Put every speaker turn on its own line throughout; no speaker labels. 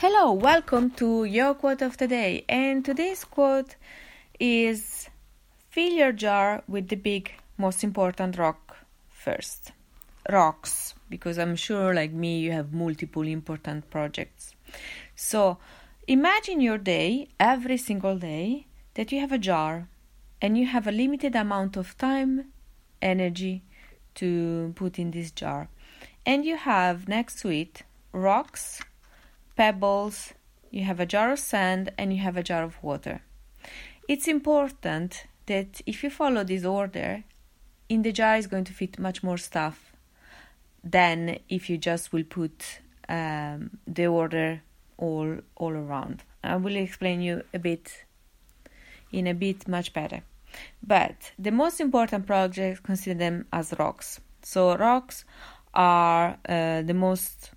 Hello, welcome to your quote of the day. And today's quote is Fill your jar with the big, most important rock first. Rocks, because I'm sure, like me, you have multiple important projects. So imagine your day, every single day, that you have a jar and you have a limited amount of time, energy to put in this jar. And you have next to it rocks pebbles, you have a jar of sand, and you have a jar of water. It's important that if you follow this order, in the jar is going to fit much more stuff than if you just will put um, the order all all around. I will explain you a bit in a bit much better. But the most important projects consider them as rocks. So rocks are uh, the most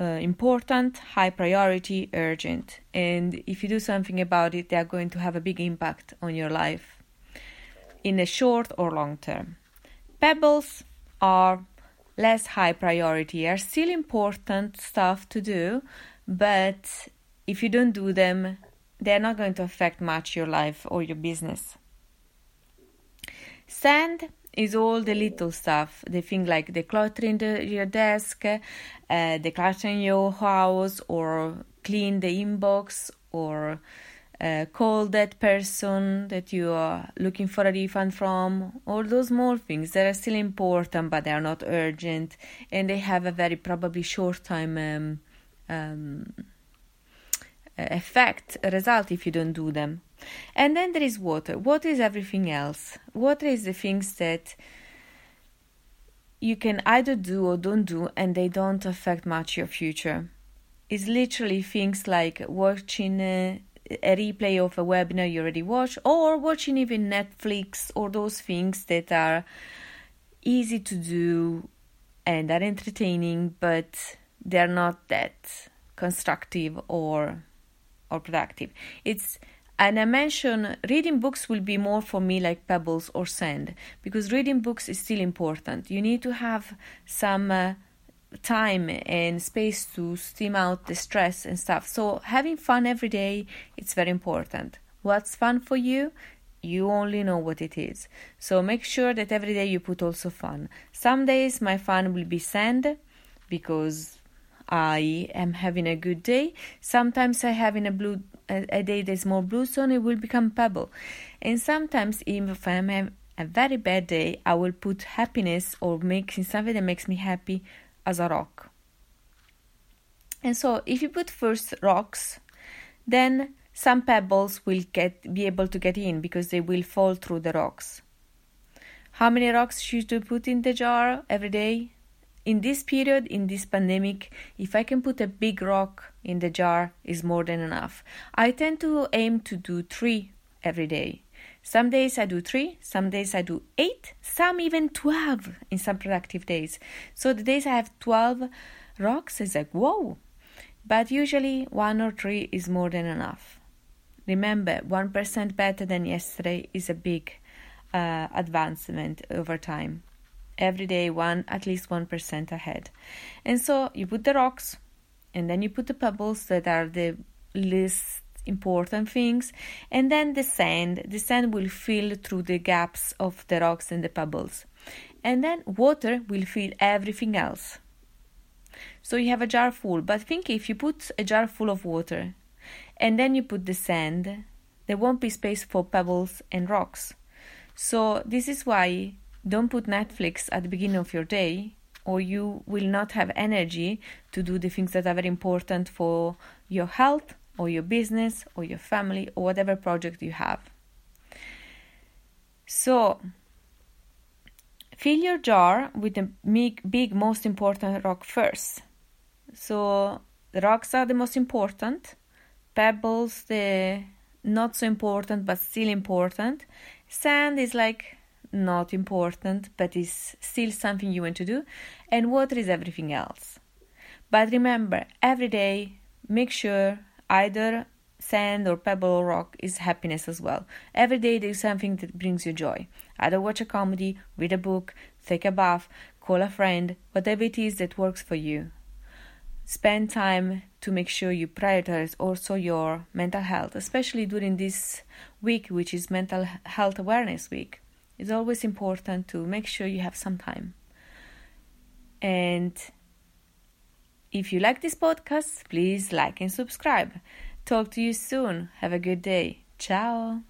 uh, important, high priority, urgent. And if you do something about it, they are going to have a big impact on your life in the short or long term. Pebbles are less high priority, are still important stuff to do, but if you don't do them, they're not going to affect much your life or your business. Sand is all the little stuff, the thing like the decluttering the, your desk, uh, decluttering your house, or clean the inbox, or uh, call that person that you are looking for a refund from. All those small things that are still important, but they are not urgent, and they have a very probably short time. Um, um, effect result if you don't do them. And then there is water. Water is everything else. Water is the things that you can either do or don't do and they don't affect much your future. It's literally things like watching a, a replay of a webinar you already watched or watching even netflix or those things that are easy to do and are entertaining but they're not that constructive or or productive. It's and I mentioned reading books will be more for me like pebbles or sand because reading books is still important. You need to have some uh, time and space to steam out the stress and stuff. So having fun every day it's very important. What's fun for you? You only know what it is. So make sure that every day you put also fun. Some days my fun will be sand because I am having a good day. Sometimes I having a blue a, day that's more blue zone, it will become pebble. And sometimes even if I'm a very bad day, I will put happiness or making something that makes me happy as a rock. And so if you put first rocks, then some pebbles will get be able to get in because they will fall through the rocks. How many rocks should you put in the jar every day? In this period in this pandemic if i can put a big rock in the jar is more than enough. I tend to aim to do 3 every day. Some days i do 3 some days i do 8 some even 12 in some productive days. So the days i have 12 rocks is like whoa. But usually 1 or 3 is more than enough. Remember 1% better than yesterday is a big uh, advancement over time every day one at least 1% ahead. And so you put the rocks and then you put the pebbles that are the least important things and then the sand. The sand will fill through the gaps of the rocks and the pebbles. And then water will fill everything else. So you have a jar full. But think if you put a jar full of water and then you put the sand there won't be space for pebbles and rocks. So this is why don't put Netflix at the beginning of your day, or you will not have energy to do the things that are very important for your health, or your business, or your family, or whatever project you have. So, fill your jar with the big, big most important rock first. So, the rocks are the most important, pebbles, the not so important but still important. Sand is like not important, but is still something you want to do, and water is everything else. But remember, every day, make sure either sand or pebble or rock is happiness as well. Every day there is something that brings you joy. Either watch a comedy, read a book, take a bath, call a friend, whatever it is that works for you. spend time to make sure you prioritize also your mental health, especially during this week, which is Mental Health Awareness Week. It's always important to make sure you have some time. And if you like this podcast, please like and subscribe. Talk to you soon. Have a good day. Ciao.